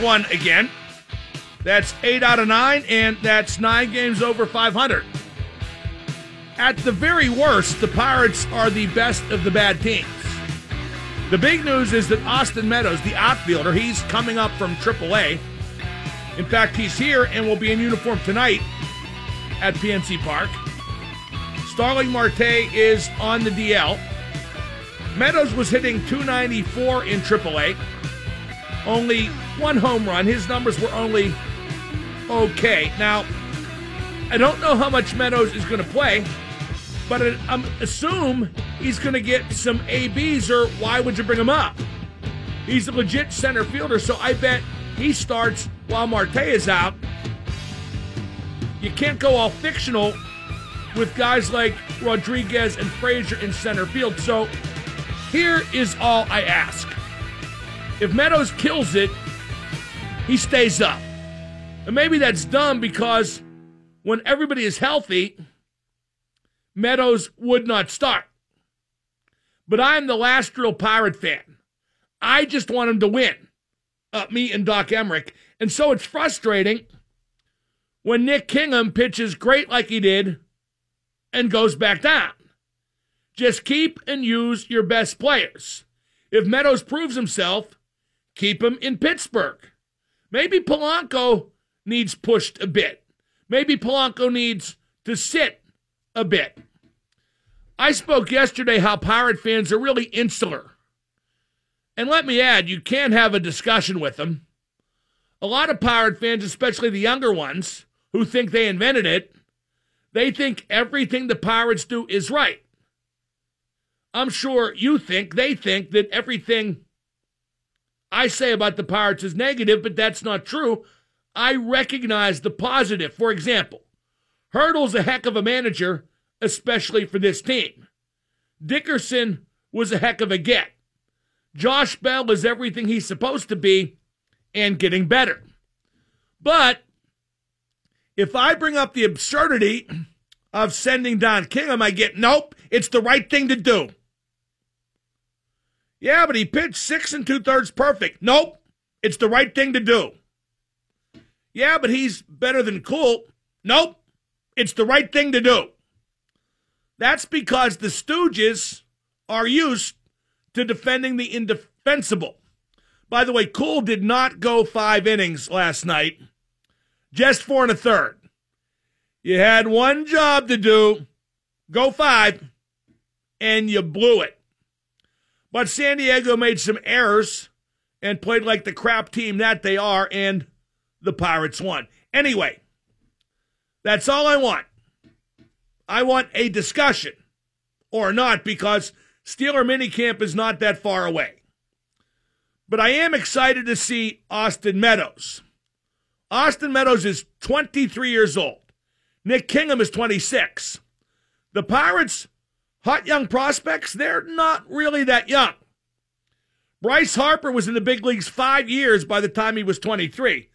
Won again. That's eight out of nine, and that's nine games over 500. At the very worst, the Pirates are the best of the bad teams. The big news is that Austin Meadows, the outfielder, he's coming up from AAA. In fact, he's here and will be in uniform tonight at PNC Park. Starling Marte is on the DL. Meadows was hitting 294 in AAA. Only one home run. His numbers were only okay. Now, I don't know how much Meadows is going to play, but I assume he's going to get some ABs, or why would you bring him up? He's a legit center fielder, so I bet he starts while Marte is out. You can't go all fictional with guys like Rodriguez and Frazier in center field. So here is all I ask. If Meadows kills it, he stays up. And maybe that's dumb because when everybody is healthy, Meadows would not start. But I'm the last real Pirate fan. I just want him to win, uh, me and Doc Emrick. And so it's frustrating when Nick Kingham pitches great like he did and goes back down. Just keep and use your best players. If Meadows proves himself, keep him in Pittsburgh. Maybe Polanco needs pushed a bit. Maybe Polanco needs to sit a bit. I spoke yesterday how Pirate fans are really insular. And let me add, you can't have a discussion with them. A lot of Pirate fans, especially the younger ones, who think they invented it, they think everything the Pirates do is right. I'm sure you think they think that everything I say about the Pirates is negative, but that's not true. I recognize the positive. For example, Hurdle's a heck of a manager, especially for this team. Dickerson was a heck of a get. Josh Bell is everything he's supposed to be and getting better. But if I bring up the absurdity of sending Don Kingham, I get, nope, it's the right thing to do. Yeah, but he pitched six and two thirds perfect. Nope, it's the right thing to do. Yeah, but he's better than Kuhl. Nope, it's the right thing to do. That's because the Stooges are used to defending the indefensible. By the way, Kuhl did not go five innings last night, just four and a third. You had one job to do go five, and you blew it. But San Diego made some errors and played like the crap team that they are, and the Pirates won. Anyway, that's all I want. I want a discussion or not because Steeler minicamp is not that far away. But I am excited to see Austin Meadows. Austin Meadows is 23 years old. Nick Kingham is 26. The Pirates Hot young prospects, they're not really that young. Bryce Harper was in the big leagues five years by the time he was 23.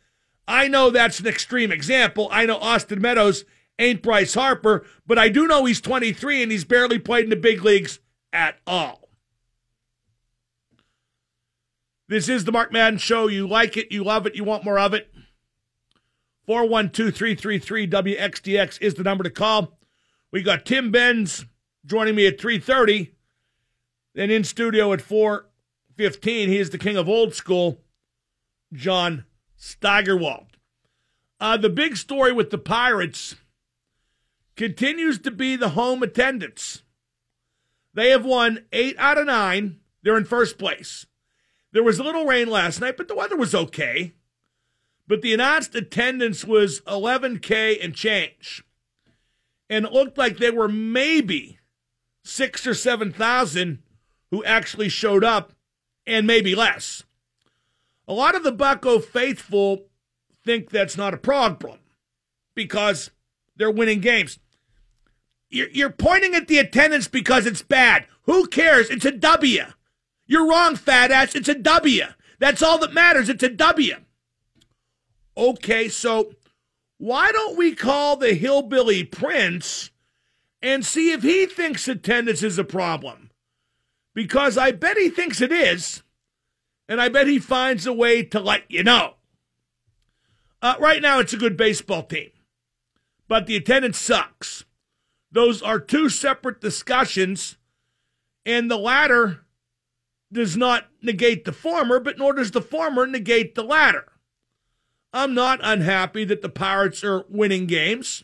I know that's an extreme example. I know Austin Meadows ain't Bryce Harper, but I do know he's 23 and he's barely played in the big leagues at all. This is the Mark Madden Show. You like it, you love it, you want more of it. 412 333 WXDX is the number to call. We got Tim Benz joining me at 3.30. Then in studio at 4.15, he is the king of old school, John Steigerwald. Uh, the big story with the Pirates continues to be the home attendance. They have won eight out of nine. They're in first place. There was a little rain last night, but the weather was okay. But the announced attendance was 11K and change. And it looked like they were maybe six or 7,000 who actually showed up, and maybe less. A lot of the Bucko faithful think that's not a problem because they're winning games. You're, you're pointing at the attendance because it's bad. Who cares? It's a W. You're wrong, fat ass. It's a W. That's all that matters. It's a W. Okay, so why don't we call the hillbilly prince and see if he thinks attendance is a problem. Because I bet he thinks it is, and I bet he finds a way to let you know. Uh, right now, it's a good baseball team, but the attendance sucks. Those are two separate discussions, and the latter does not negate the former, but nor does the former negate the latter. I'm not unhappy that the Pirates are winning games.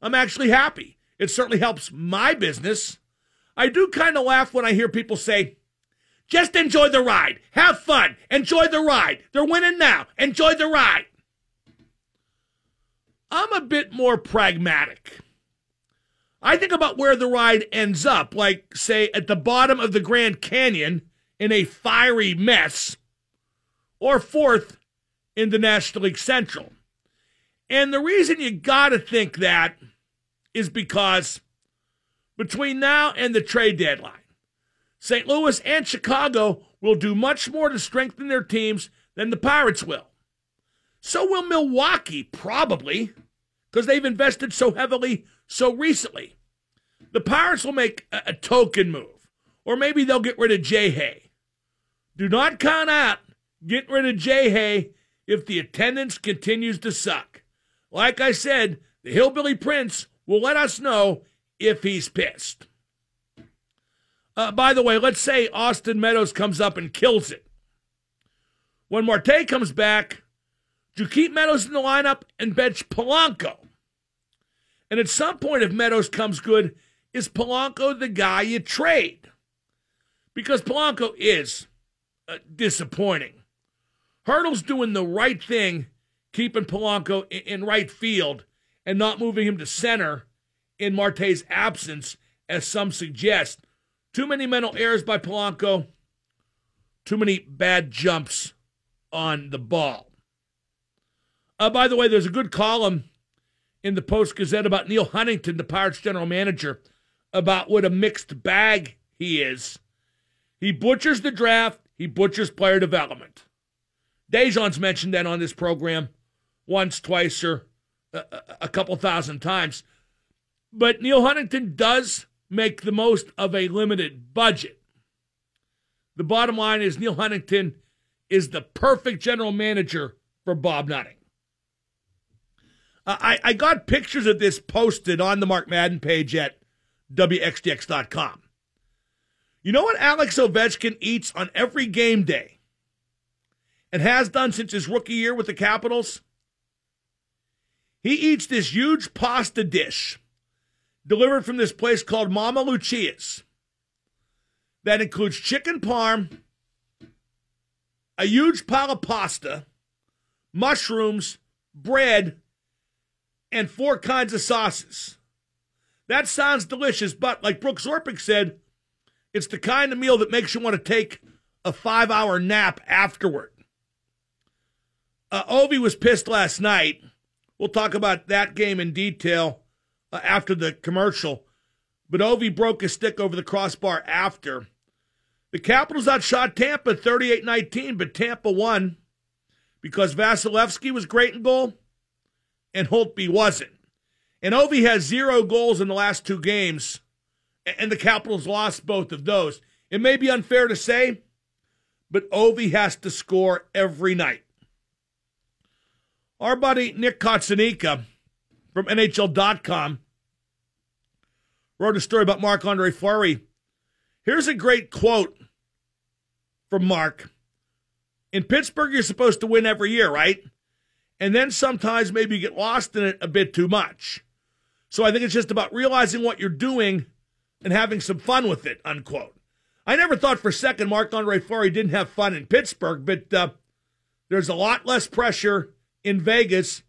I'm actually happy. It certainly helps my business. I do kind of laugh when I hear people say, just enjoy the ride. Have fun. Enjoy the ride. They're winning now. Enjoy the ride. I'm a bit more pragmatic. I think about where the ride ends up, like, say, at the bottom of the Grand Canyon in a fiery mess, or fourth in the National League Central. And the reason you got to think that is because between now and the trade deadline, St. Louis and Chicago will do much more to strengthen their teams than the Pirates will. So will Milwaukee, probably, because they've invested so heavily so recently. The Pirates will make a, a token move, or maybe they'll get rid of J-Hay. Do not count out getting rid of J-Hay if the attendance continues to suck. Like I said, the Hillbilly Prince will let us know if he's pissed. Uh, by the way, let's say Austin Meadows comes up and kills it. When Marte comes back, do you keep Meadows in the lineup and bench Polanco? And at some point, if Meadows comes good, is Polanco the guy you trade? Because Polanco is uh, disappointing. Hurdle's doing the right thing, keeping Polanco in, in right field and not moving him to center in Marte's absence, as some suggest. Too many mental errors by Polanco, too many bad jumps on the ball. Uh, by the way, there's a good column in the Post Gazette about Neal Huntington, the Pirates general manager, about what a mixed bag he is. He butchers the draft, he butchers player development. Dejan's mentioned that on this program once, twice, or a, couple thousand times. But Neal Huntington does make the most of a limited budget. The bottom line is Neal Huntington is the perfect general manager for Bob Nutting. I, I got pictures of this posted on the Mark Madden page at WXDX.com. You know what Alex Ovechkin eats on every game day and has done since his rookie year with the Capitals? He eats this huge pasta dish delivered from this place called Mama Lucia's that includes chicken parm, a huge pile of pasta, mushrooms, bread, and four kinds of sauces. That sounds delicious, but like Brooks Orpik said, it's the kind of meal that makes you want to take a five hour nap afterward. Uh, Ovi was pissed last night. We'll talk about that game in detail uh, after the commercial. But Ovi broke his stick over the crossbar after. The Capitals outshot Tampa 38 19, but Tampa won because Vasilevskiy was great in goal and Holtby wasn't. And Ovi has zero goals in the last two games, and the Capitals lost both of those. It may be unfair to say, but Ovi has to score every night. Our buddy Nick Cotsonika from NHL.com wrote a story about Marc Andre Fleury. Here's a great quote from Mark. In Pittsburgh, you're supposed to win every year, right? And then sometimes maybe you get lost in it a bit too much. So I think it's just about realizing what you're doing and having some fun with it, unquote. I never thought for a second Marc Andre Fleury didn't have fun in Pittsburgh, but uh, there's a lot less pressure in Vegas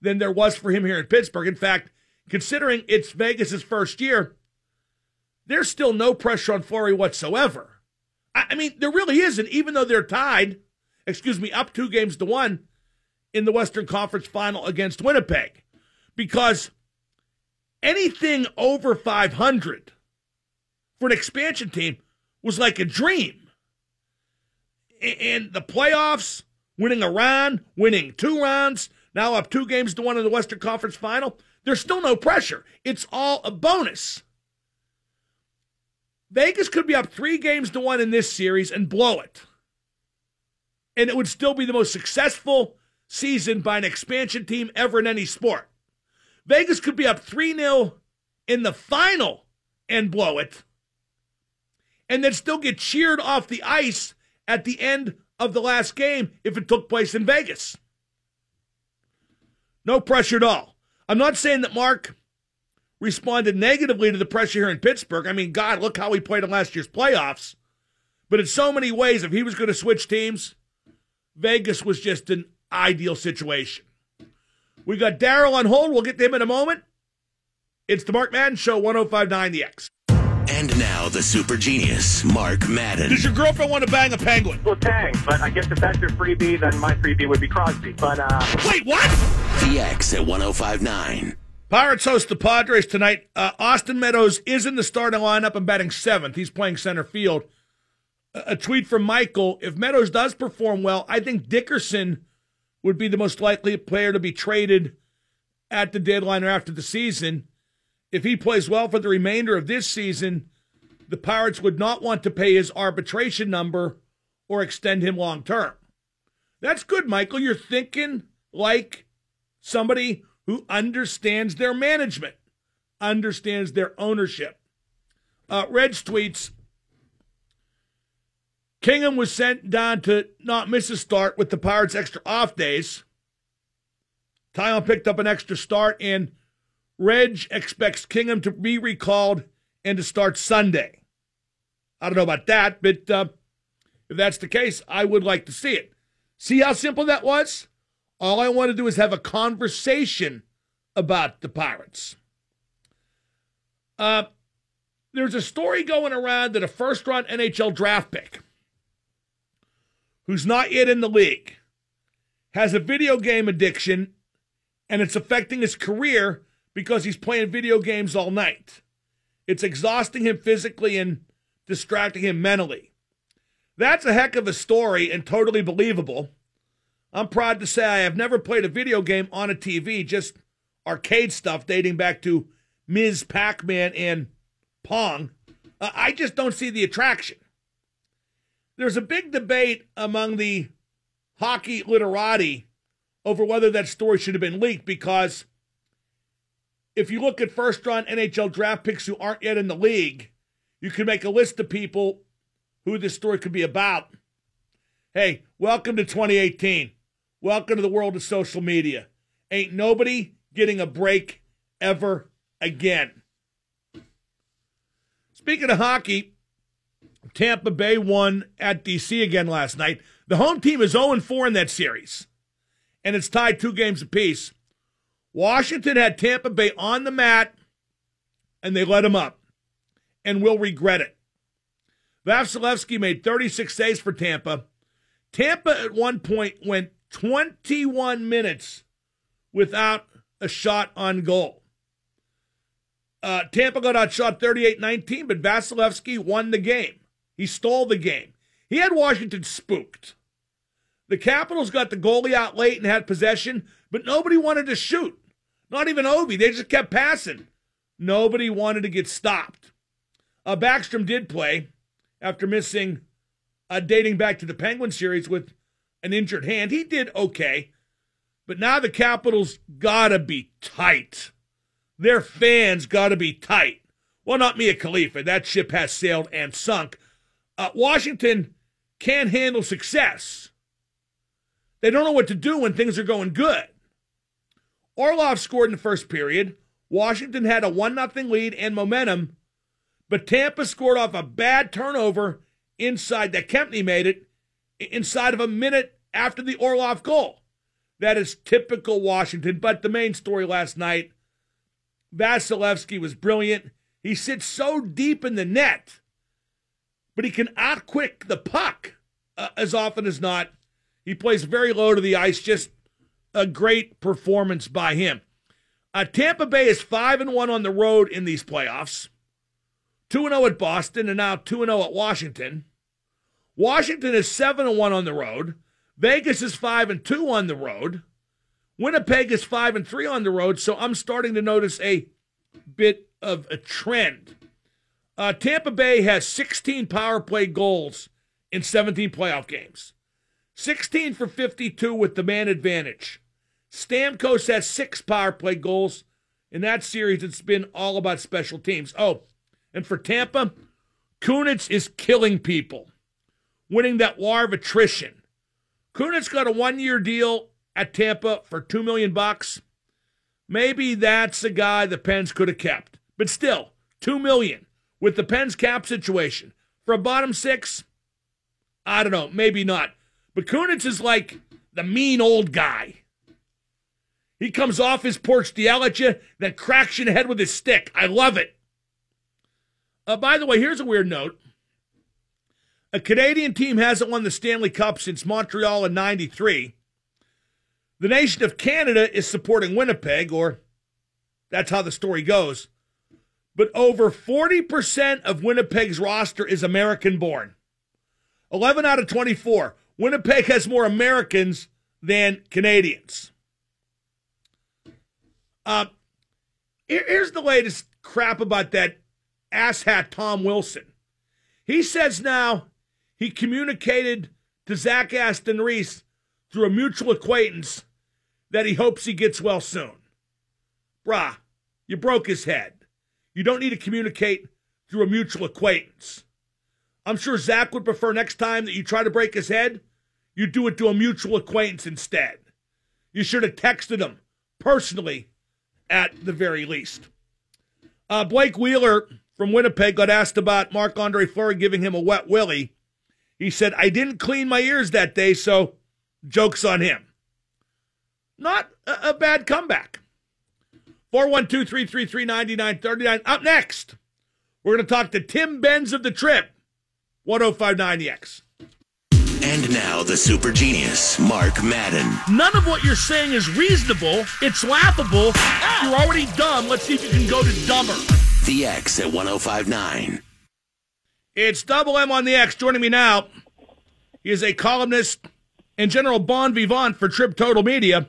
than there was for him here in Pittsburgh. In fact, considering it's Vegas' first year, there's still no pressure on Fleury whatsoever. I, I mean, there really isn't, even though they're tied, excuse me, up two games to one in the Western Conference final against Winnipeg. Because anything over 500 for an expansion team was like a dream. And the playoffs, winning a round, winning two rounds, now up two games to one in the Western Conference final, there's still no pressure. It's all a bonus. Vegas could be up three games to one in this series and blow it. And it would still be the most successful season by an expansion team ever in any sport. Vegas could be up 3 0 in the final and blow it, and then still get cheered off the ice at the end of the last game if it took place in Vegas. No pressure at all. I'm not saying that Mark responded negatively to the pressure here in Pittsburgh. I mean, God, look how he played in last year's playoffs. But in so many ways, if he was going to switch teams, Vegas was just an ideal situation. We got Daryl on hold. We'll get to him in a moment. It's the Mark Madden Show, 1059 The X. And now the super genius, Mark Madden. Does your girlfriend want to bang a penguin? Well, tang, but I guess if that's your freebie, then my freebie would be Crosby. But, uh. Wait, what? The X at 1059. Pirates host the Padres tonight. Uh, Austin Meadows is in the starting lineup and batting seventh. He's playing center field. A, a tweet from Michael If Meadows does perform well, I think Dickerson would be the most likely player to be traded at the deadline or after the season. If he plays well for the remainder of this season, the Pirates would not want to pay his arbitration number or extend him long term. That's good, Michael. You're thinking like somebody who understands their management, understands their ownership. Uh, Reds tweets Kingham was sent down to not miss a start with the Pirates' extra off days. Taillon picked up an extra start, and Reg expects Kingham to be recalled and to start Sunday. I don't know about that, but uh, if that's the case, I would like to see it. See how simple that was? All I want to do is have a conversation about the Pirates. Uh, there's a story going around that a first round NHL draft pick who's not yet in the league has a video game addiction and it's affecting his career because he's playing video games all night. It's exhausting him physically and distracting him mentally. That's a heck of a story and totally believable. I'm proud to say I have never played a video game on a TV, just arcade stuff dating back to Ms. Pac Man and Pong. Uh, I just don't see the attraction. There's a big debate among the hockey literati over whether that story should have been leaked because if you look at first round NHL draft picks who aren't yet in the league, you can make a list of people who this story could be about. Hey, welcome to 2018. Welcome to the world of social media. Ain't nobody getting a break ever again. Speaking of hockey, Tampa Bay won at DC again last night. The home team is 0 4 in that series, and it's tied two games apiece. Washington had Tampa Bay on the mat, and they let him up, and will regret it. Vasilevskiy made 36 saves for Tampa. Tampa at one point went 21 minutes without a shot on goal. Uh, Tampa got outshot 38 19, but Vasilevskiy won the game. He stole the game. He had Washington spooked. The Capitals got the goalie out late and had possession, but nobody wanted to shoot. Not even Ovi. They just kept passing. Nobody wanted to get stopped. Uh, Backstrom did play after missing, uh, dating back to the Penguin series with an injured hand. He did okay. But now the Capitals gotta be tight. Their fans gotta be tight. Well, not Mia Khalifa. That ship has sailed and sunk. Uh, Washington can't handle success. They don't know what to do when things are going good. Orlov scored in the first period. Washington had a 1 0 lead and momentum, but Tampa scored off a bad turnover inside that Kempny made it inside of a minute after the Orlov goal. That is typical Washington. But the main story last night Vasilevskiy was brilliant. He sits so deep in the net, but he can outquick the puck uh, as often as not. He plays very low to the ice. Just a great performance by him. Uh, Tampa Bay is 5 and 1 on the road in these playoffs. 2 and 0 at Boston and now 2 and 0 at Washington. Washington is 7 and 1 on the road. Vegas is 5 and 2 on the road. Winnipeg is 5 and 3 on the road, so I'm starting to notice a bit of a trend. Uh, Tampa Bay has 16 power play goals in 17 playoff games. 16 for 52 with the man advantage. Stamkos has six power play goals. In that series, it's been all about special teams. Oh, and for Tampa, Kunitz is killing people, winning that war of attrition. Kunitz got a one-year deal at Tampa for two million bucks. Maybe that's a guy the Pens could have kept, but still, two million with the Pens cap situation for a bottom six. I don't know, maybe not. But Kunitz is like the mean old guy. He comes off his porch to yell at you, then cracks you in the head with his stick. I love it. Uh, by the way, here's a weird note. A Canadian team hasn't won the Stanley Cup since Montreal in 93. The nation of Canada is supporting Winnipeg, or that's how the story goes. But over 40% of Winnipeg's roster is American born. 11 out of 24. Winnipeg has more Americans than Canadians. Uh, here's the latest crap about that asshat Tom Wilson. He says now he communicated to Zach Aston Reese through a mutual acquaintance that he hopes he gets well soon. Brah, you broke his head. You don't need to communicate through a mutual acquaintance. I'm sure Zach would prefer next time that you try to break his head, you do it to a mutual acquaintance instead. You should have texted him personally at the very least. Uh, Blake Wheeler from Winnipeg got asked about Marc Andre Fleury giving him a wet willy. He said, I didn't clean my ears that day, so joke's on him. Not a, a bad comeback. 412 333 9939. Up next, we're going to talk to Tim Benz of the Trib, 1059 X. And now the super genius, Mark Madden. None of what you're saying is reasonable. It's laughable. You're already dumb. Let's see if you can go to dumber. The X at 1059. It's Double M on the X. Joining me now, he is a columnist and general bon vivant for Trib Total Media.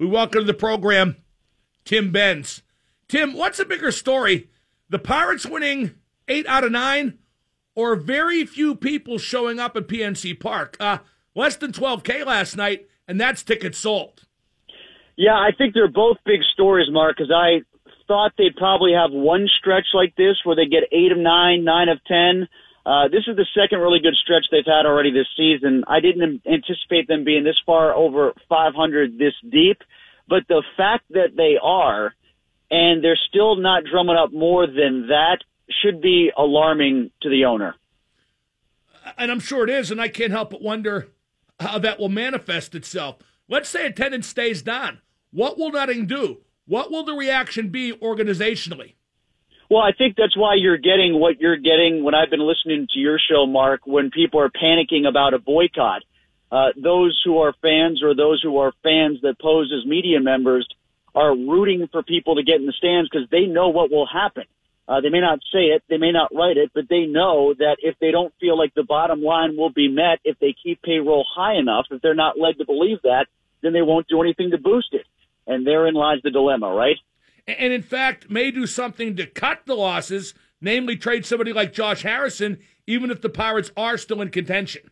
We welcome to the program Tim Benz. Tim, what's a bigger story? The Pirates winning eight out of nine or very few people showing up at PNC Park. Uh, less than 12K last night, and that's tickets sold. Yeah, I think they're both big stories, Mark, because I thought they'd probably have one stretch like this where they get eight of nine, nine of 10. Uh, this is the second really good stretch they've had already this season. I didn't anticipate them being this far over 500 this deep, but the fact that they are, and they're still not drumming up more than that should be alarming to the owner. And I'm sure it is, and I can't help but wonder how that will manifest itself. Let's say attendance stays down. What will Nutting do? What will the reaction be organizationally? Well, I think that's why you're getting what you're getting when I've been listening to your show, Mark, when people are panicking about a boycott. Uh, those who are fans or those who are fans that pose as media members are rooting for people to get in the stands because they know what will happen. Uh, they may not say it, they may not write it, but they know that if they don't feel like the bottom line will be met, if they keep payroll high enough, if they're not led to believe that, then they won't do anything to boost it. And therein lies the dilemma, right? And in fact, may do something to cut the losses, namely trade somebody like Josh Harrison, even if the Pirates are still in contention.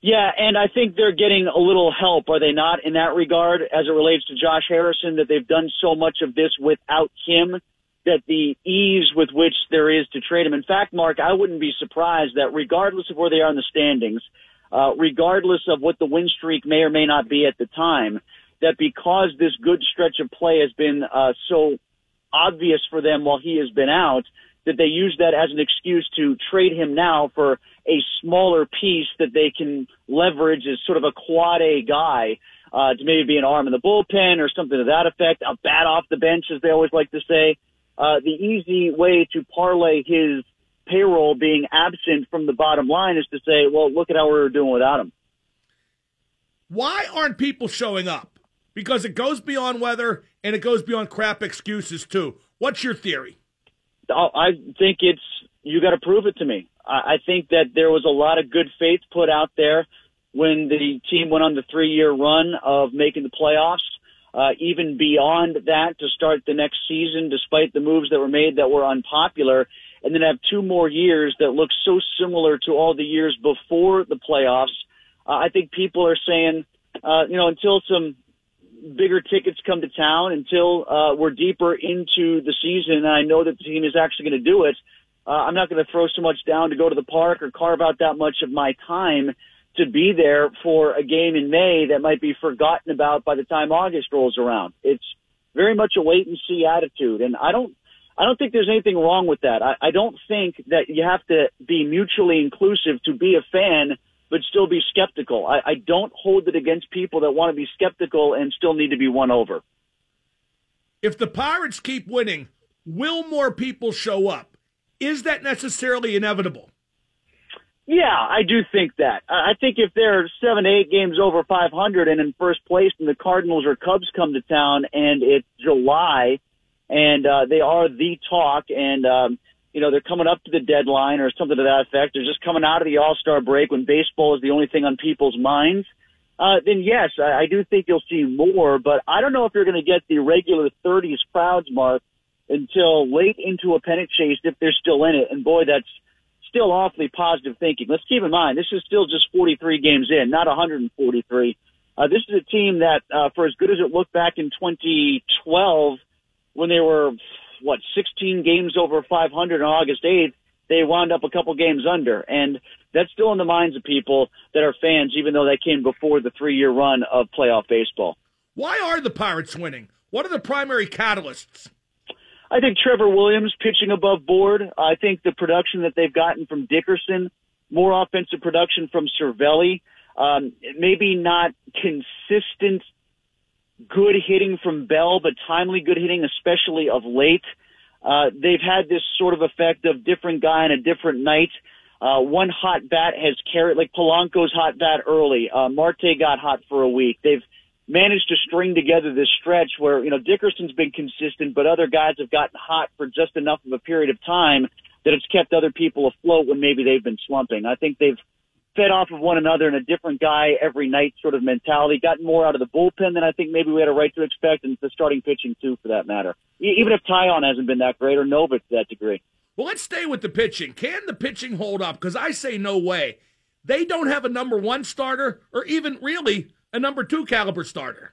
Yeah, and I think they're getting a little help, are they not, in that regard, as it relates to Josh Harrison, that they've done so much of this without him that the ease with which there is to trade him. In fact, Mark, I wouldn't be surprised that regardless of where they are in the standings, uh, regardless of what the win streak may or may not be at the time, that because this good stretch of play has been uh, so obvious for them while he has been out, that they use that as an excuse to trade him now for a smaller piece that they can leverage as sort of a quad A guy uh, to maybe be an arm in the bullpen or something to that effect, a bat off the bench, as they always like to say uh, the easy way to parlay his payroll being absent from the bottom line is to say, well, look at how we're doing without him. Why aren't people showing up? Because it goes beyond weather and it goes beyond crap excuses too. What's your theory? Oh, I think it's you got to prove it to me. I think that there was a lot of good faith put out there when the team went on the three year run of making the playoffs uh, even beyond that to start the next season, despite the moves that were made that were unpopular, and then have two more years that look so similar to all the years before the playoffs. Uh, I think people are saying, uh, you know, until some bigger tickets come to town, until uh, we're deeper into the season, and I know that the team is actually going to do it. Uh, I'm not going to throw so much down to go to the park or carve out that much of my time to be there for a game in May that might be forgotten about by the time August rolls around. It's very much a wait and see attitude, and I don't. I don't think there's anything wrong with that. I, I don't think that you have to be mutually inclusive to be a fan but still be skeptical. I, I don't hold it against people that want to be skeptical and still need to be won over. If the Pirates keep winning, will more people show up? Is that necessarily inevitable? Yeah, I do think that. I think if they're seven, eight games over 500 and in first place, and the Cardinals or Cubs come to town, and it's July, and uh, they are the talk, and um, you know, they're coming up to the deadline or something to that effect. They're just coming out of the All Star break when baseball is the only thing on people's minds. Uh, then yes, I, I do think you'll see more, but I don't know if you're going to get the regular 30s crowds mark until late into a pennant chase if they're still in it. And boy, that's still awfully positive thinking. Let's keep in mind this is still just 43 games in, not 143. Uh, this is a team that, uh, for as good as it looked back in 2012, when they were what 16 games over 500 on August 8th, they wound up a couple games under, and that's still in the minds of people that are fans, even though that came before the three-year run of playoff baseball. Why are the Pirates winning? What are the primary catalysts? I think Trevor Williams pitching above board. I think the production that they've gotten from Dickerson, more offensive production from Cervelli. Um, maybe not consistent good hitting from Bell, but timely good hitting, especially of late. Uh, they've had this sort of effect of different guy on a different night. Uh, one hot bat has carried, like Polanco's hot bat early. Uh, Marte got hot for a week. They've managed to string together this stretch where, you know, Dickerson's been consistent, but other guys have gotten hot for just enough of a period of time that it's kept other people afloat when maybe they've been slumping. I think they've fed off of one another in a different guy every night sort of mentality. Gotten more out of the bullpen than I think maybe we had a right to expect, and the starting pitching too, for that matter. Even if Taillon hasn't been that great or Nova to that degree. Well, let's stay with the pitching. Can the pitching hold up? Because I say no way. They don't have a number one starter, or even really a number two caliber starter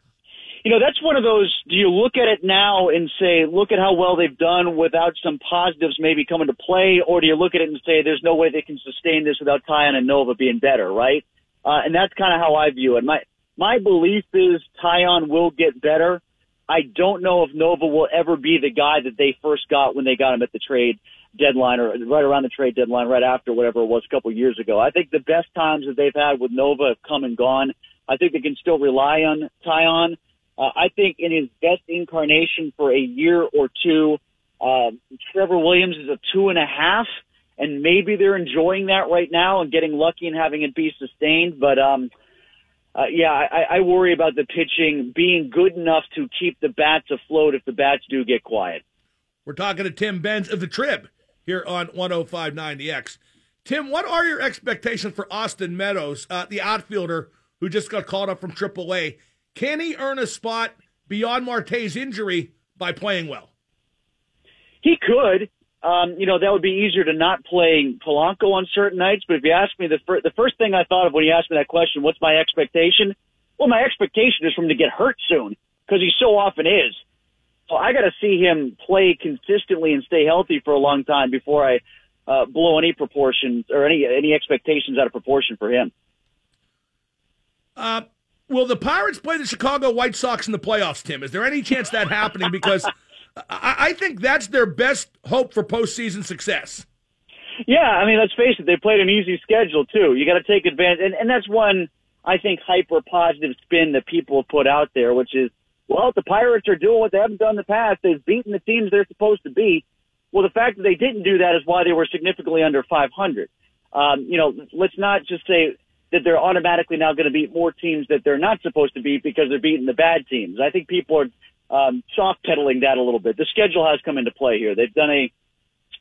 you know, that's one of those. Do you look at it now and say, look at how well they've done without some positives maybe coming to play, or do you look at it and say, there's no way they can sustain this without Taillon and Nova being better, right? Uh, and that's kind of how I view it. My my belief is Taillon will get better. I don't know if Nova will ever be the guy that they first got when they got him at the trade deadline or right around the trade deadline, right after whatever it was a couple of years ago. I think the best times that they've had with Nova have come and gone. I think they can still rely on Taillon. Uh, I think in his best incarnation for a year or two, uh, Trevor Williams is a two and a half, and maybe they're enjoying that right now and getting lucky and having it be sustained. But um, uh, yeah, I, I worry about the pitching being good enough to keep the bats afloat if the bats do get quiet. We're talking to Tim Benz of the Trib here on 105.9 The X. Tim, what are your expectations for Austin Meadows, uh, the outfielder who just got called up from AAA? Can he earn a spot beyond Marte's injury by playing well? He could. Um, you know, that would be easier to not play Polanco on certain nights. But if you ask me, the, fir- the first thing I thought of when you asked me that question, what's my expectation? Well, my expectation is for him to get hurt soon because he so often is. So I got to see him play consistently and stay healthy for a long time before I uh, blow any proportions or any any expectations out of proportion for him. Uh, will the Pirates play the Chicago White Sox in the playoffs, Tim? Is there any chance that happening? Because I, I think that's their best hope for postseason success. Yeah, I mean, let's face it, they played an easy schedule too. You got to take advantage, and, and that's one I think hyper positive spin that people have put out there, which is, well, the Pirates are doing what they haven't done in the past, they've beaten the teams they're supposed to beat. Well, the fact that they didn't do that is why they were significantly under 500. Um, you know, let's not just say that they're automatically now going to beat more teams that they're not supposed to beat because they're beating the bad teams. I think people are um, soft pedaling that a little bit. The schedule has come into play here. They've done a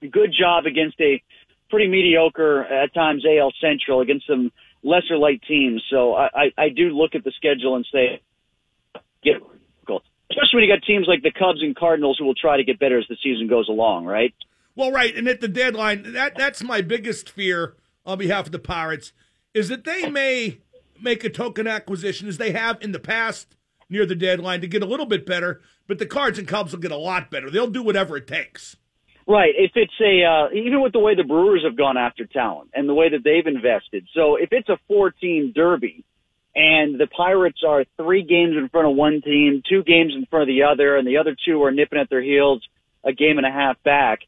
good job against a pretty mediocre at times AL Central against some lesser light teams. So I, I, I do look at the schedule and say, get difficult. especially when you got teams like the Cubs and Cardinals who will try to get better as the season goes along, right? Well, right, and at the deadline, that that's my biggest fear on behalf of the Pirates is that they may make a token acquisition as they have in the past near the deadline to get a little bit better, but the Cards and Cubs will get a lot better. They'll do whatever it takes. Right. If it's a uh, even with the way the Brewers have gone after talent and the way that they've invested. So if it's a four-team derby and the Pirates are three games in front of one team, two games in front of the other, and the other two are nipping at their heels a game and a half back.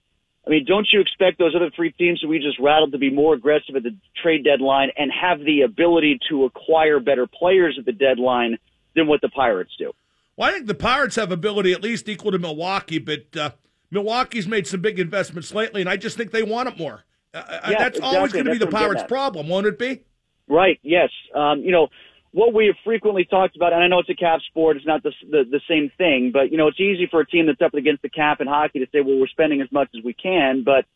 I mean, don't you expect those other three teams that we just rattled to be more aggressive at the trade deadline and have the ability to acquire better players at the deadline than what the Pirates do? Well, I think the Pirates have ability at least equal to Milwaukee, but uh, Milwaukee's made some big investments lately, and I just think they want it more. Uh, uh yeah, that's exactly. always going to be the what I'm getting Pirates' problem, won't it be? Right. Yes. Um, you know what we have frequently talked about, and I know it's a cap sport; it's not the, the the same thing. But you know, it's easy for a team that's up against the cap in hockey to say, "Well, we're spending as much as we can." But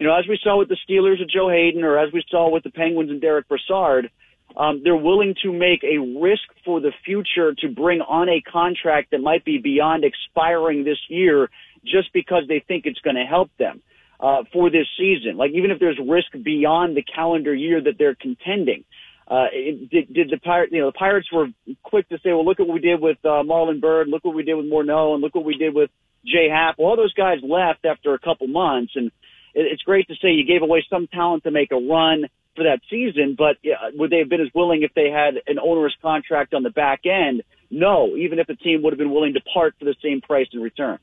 you know, as we saw with the Steelers of Joe Haden, or as we saw with the Penguins and Derek Brassard, um, they're willing to make a risk for the future to bring on a contract that might be beyond expiring this year, just because they think it's going to help them uh, for this season. Like even if there's risk beyond the calendar year that they're contending. Uh, it, did, did the pirate, you know, the Pirates were quick to say, well, look at what we did with, uh, Marlon Byrd, look what we did with Morneau, and look what we did with Jay Happ. Well, all those guys left after a couple months, and it, it's great to say you gave away some talent to make a run for that season, but yeah, would they have been as willing if they had an onerous contract on the back end? No, even if the team would have been willing to part for the same price in return.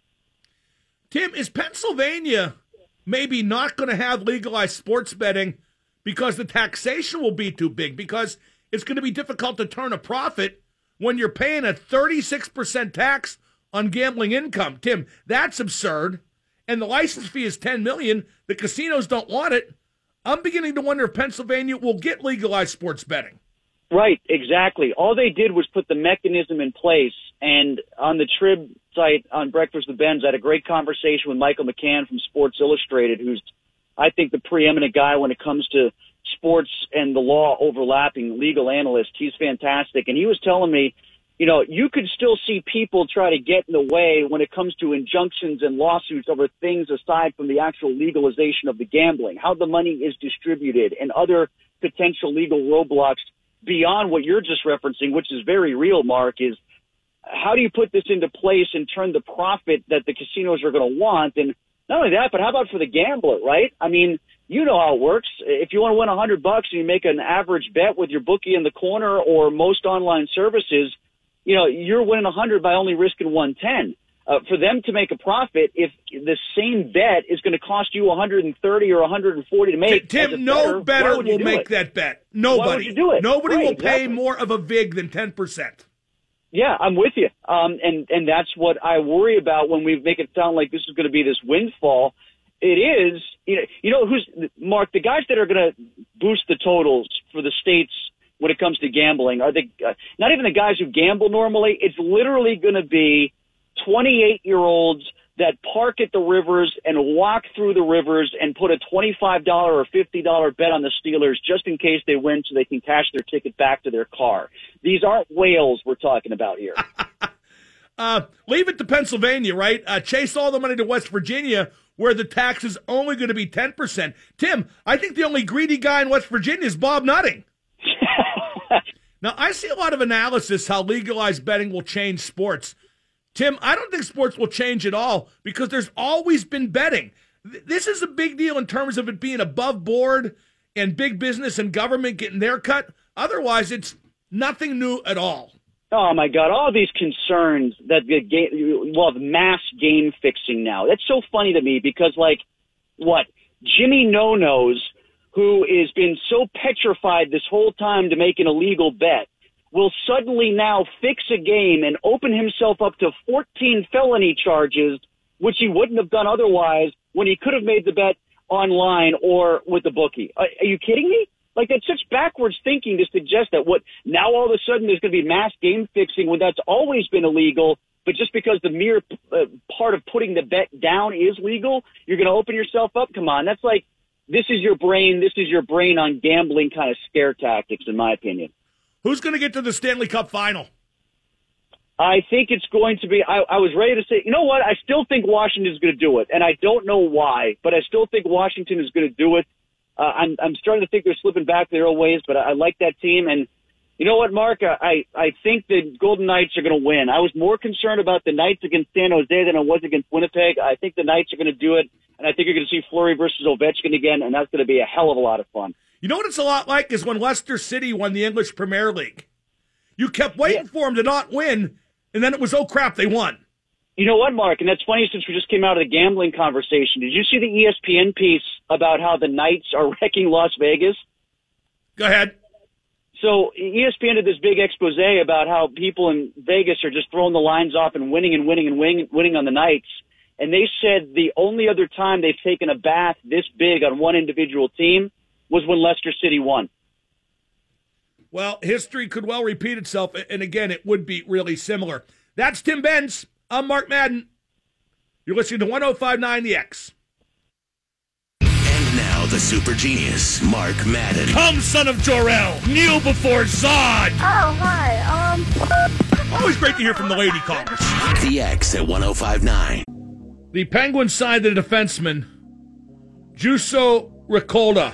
Tim, is Pennsylvania maybe not going to have legalized sports betting because the taxation will be too big? Because it's going to be difficult to turn a profit when you're paying a 36% tax on gambling income. Tim, that's absurd. And the license fee is 10 million. The casinos don't want it. I'm beginning to wonder if Pennsylvania will get legalized sports betting. Right, exactly. All they did was put the mechanism in place. And on the Trib site on Breakfast with Benz, I had a great conversation with Michael McCann from Sports Illustrated, who's, I think, the preeminent guy when it comes to sports and the law overlapping, legal analyst. He's fantastic. And he was telling me, you know, you could still see people try to get in the way when it comes to injunctions and lawsuits over things aside from the actual legalization of the gambling, how the money is distributed, and other potential legal roadblocks beyond what you're just referencing, which is very real, Mark, is how do you put this into place and turn the profit that the casinos are going to want? And not only that, but how about for the gambler, right? I mean, you know how it works. If you want to win a hundred bucks and you make an average bet with your bookie in the corner or most online services, you know, you're winning a hundred by only risking one ten. Uh, for them to make a profit, if the same bet is going to cost you 130 or 140 to make, Tim, no better why would you will make it? that bet. Nobody. you do it? Nobody Right, will pay exactly. more of a vig than 10%. Yeah, I'm with you. Um, and and that's what I worry about when we make it sound like this is going to be this windfall. It is. You know, you know who's Mark? The guys that are going to boost the totals for the states when it comes to gambling are the uh, not even the guys who gamble normally. It's literally going to be 28 year olds that park at the rivers and walk through the rivers and put a $25 or $50 bet on the Steelers just in case they win so they can cash their ticket back to their car. These aren't whales we're talking about here. Uh, leave it to Pennsylvania, right? Uh, chase all the money to West Virginia, where the tax is only going to be 10%. Tim, I think the only greedy guy in West Virginia is Bob Nutting. now, I see a lot of analysis how legalized betting will change sports. Tim, I don't think sports will change at all because there's always been betting. This is a big deal in terms of it being above board and big business and government getting their cut. Otherwise, it's nothing new at all. Oh my God! All these concerns that the game, well, the mass game fixing now. That's so funny to me because, like, what Jimmy No who has been so petrified this whole time to make an illegal bet, will suddenly now fix a game and open himself up to 14 felony charges, which he wouldn't have done otherwise when he could have made the bet online or with the bookie. Are, are you kidding me? Like that's such backwards thinking to suggest that what now all of a sudden there's going to be mass game fixing when that's always been illegal, but just because the mere uh, part of putting the bet down is legal, you're going to open yourself up. Come on, that's like this is your brain. This is your brain on gambling kind of scare tactics, in my opinion. Who's going to get to the Stanley Cup final? I think it's going to be. I, I was ready to say, you know what? I still think Washington is going to do it, and I don't know why, but I still think Washington is going to do it. Uh, I'm I'm starting to think they're slipping back their own ways, but I, I like that team. And You know what, Mark? I I think the Golden Knights are going to win. I was more concerned about the Knights against San Jose than I was against Winnipeg. I think the Knights are going to do it, and I think you're going to see Fleury versus Ovechkin again, and that's going to be a hell of a lot of fun. You know what it's a lot like is when Leicester City won the English Premier League. You kept waiting Yeah. for them to not win, and then it was oh crap, they won. You know what, Mark? And that's funny since we just came out of the gambling conversation. Did you see the ESPN piece about how the Knights are wrecking Las Vegas? Go ahead. So ESPN did this big expose about how people in Vegas are just throwing the lines off and winning and winning and winning, winning on the Knights. And they said the only other time they've taken a bath this big on one individual team was when Leicester City won. Well, history could well repeat itself, and again, it would be really similar. That's Tim Benz. I'm Mark Madden. You're listening to 1059 The X. And now the super genius, Mark Madden. Come, son of Jor-El, kneel before Zod. Oh, hi. Um, Always great to hear from the lady callers. The X at 1059. The Penguin signed the defenseman, Juuso Riikola.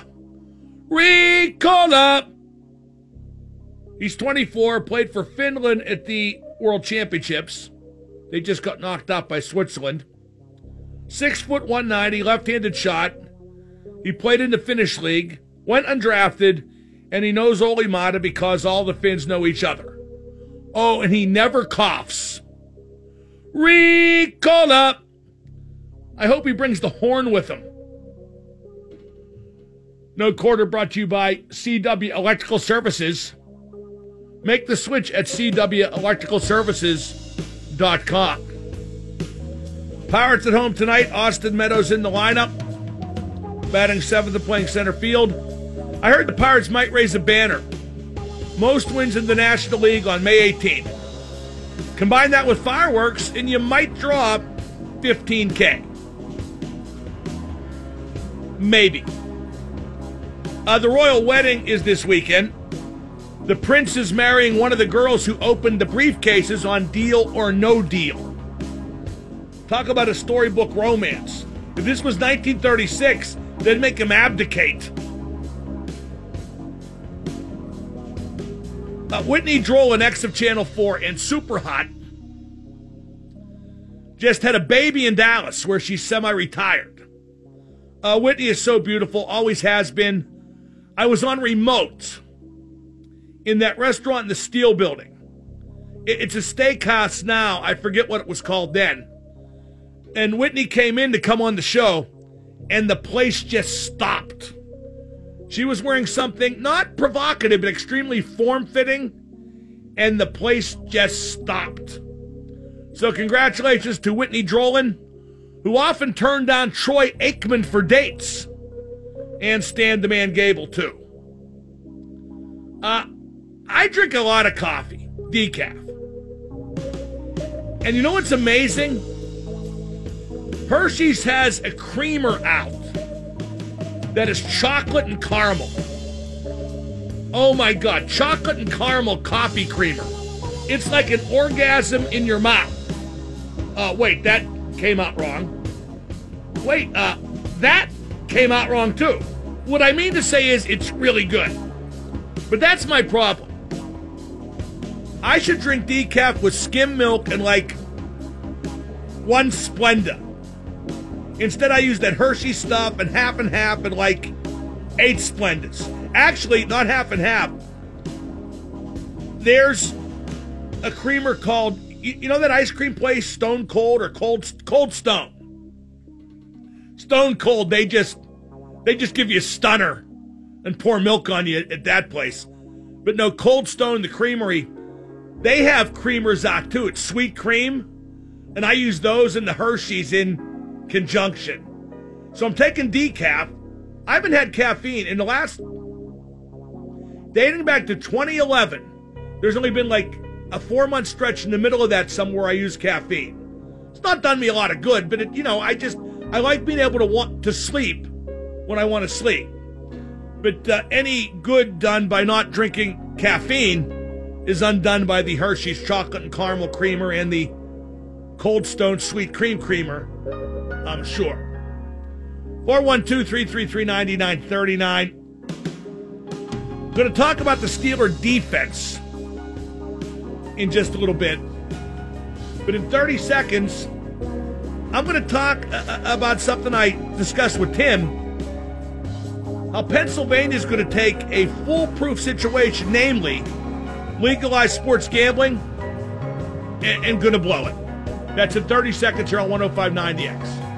Ricola! He's 24, played for Finland at the World Championships. They just got knocked out by Switzerland. Six foot 190, left handed shot. He played in the Finnish league, went undrafted, and he knows Olli Maatta because all the Finns know each other. Oh, and he never coughs. Ricola! I hope he brings the horn with him. No quarter brought to you by CW Electrical Services. Make the switch at CWElectricalServices.com. Pirates at home tonight. Austin Meadows in the lineup. Batting seventh and playing center field. I heard the Pirates might raise a banner. Most wins in the National League on May 18th. Combine that with fireworks, and you might draw 15K. Maybe. Uh, the royal wedding is this weekend. The prince is marrying one of the girls who opened the briefcases on Deal or No Deal. Talk about a storybook romance. If this was 1936, they'd make him abdicate. Uh, Whitney Drolen X of Channel 4 and Super Hot just had a baby in Dallas where she's semi retired. Uh, Whitney is so beautiful, always has been. I was on remote in that restaurant in the Steel Building. It- it's a steakhouse now. I forget what it was called then. And Whitney came in to come on the show, and the place just stopped. She was wearing something not provocative, but extremely form fitting, and the place just stopped. So, congratulations to Whitney Drolen, who often turned down Troy Aikman for dates, and Stan the Man Gable, too. Uh, I drink a lot of coffee, decaf. And you know what's amazing? Hershey's has a creamer out that is chocolate and caramel. Oh my god, chocolate and caramel coffee creamer. It's like an orgasm in your mouth. Uh, wait, that came out wrong. Wait, uh, that came out wrong too. What I mean to say is it's really good. But that's my problem. I should drink decaf with skim milk and like one Splenda. Instead, I use that Hershey stuff and half and half and like eight Splendas. Actually, not half and half. There's a creamer called, you, know that ice cream place, Stone Cold or Cold Cold Stone. Stone Cold, they just they just give you a stunner and pour milk on you at, at that place. But no, Cold Stone, the creamery, they have creamers out too. It's sweet cream, and I use those and the Hershey's in conjunction. So I'm taking decaf. I haven't had caffeine in the last dating back to 2011. There's only been like a four month stretch in the middle of that somewhere I use caffeine. It's not done me a lot of good, but it, you know, I just I like being able to want to sleep when I want to sleep. But uh, any good done by not drinking caffeine is undone by the Hershey's chocolate and caramel creamer and the Cold Stone sweet cream creamer. I'm sure. 412 333 9939. Going to talk about the Steeler defense in just a little bit. But in 30 seconds, I'm going to talk uh, about something I discussed with Tim. How Pennsylvania is going to take a foolproof situation, namely legalize sports gambling, and, and going to blow it. That's in 30 seconds here on 1059 The X.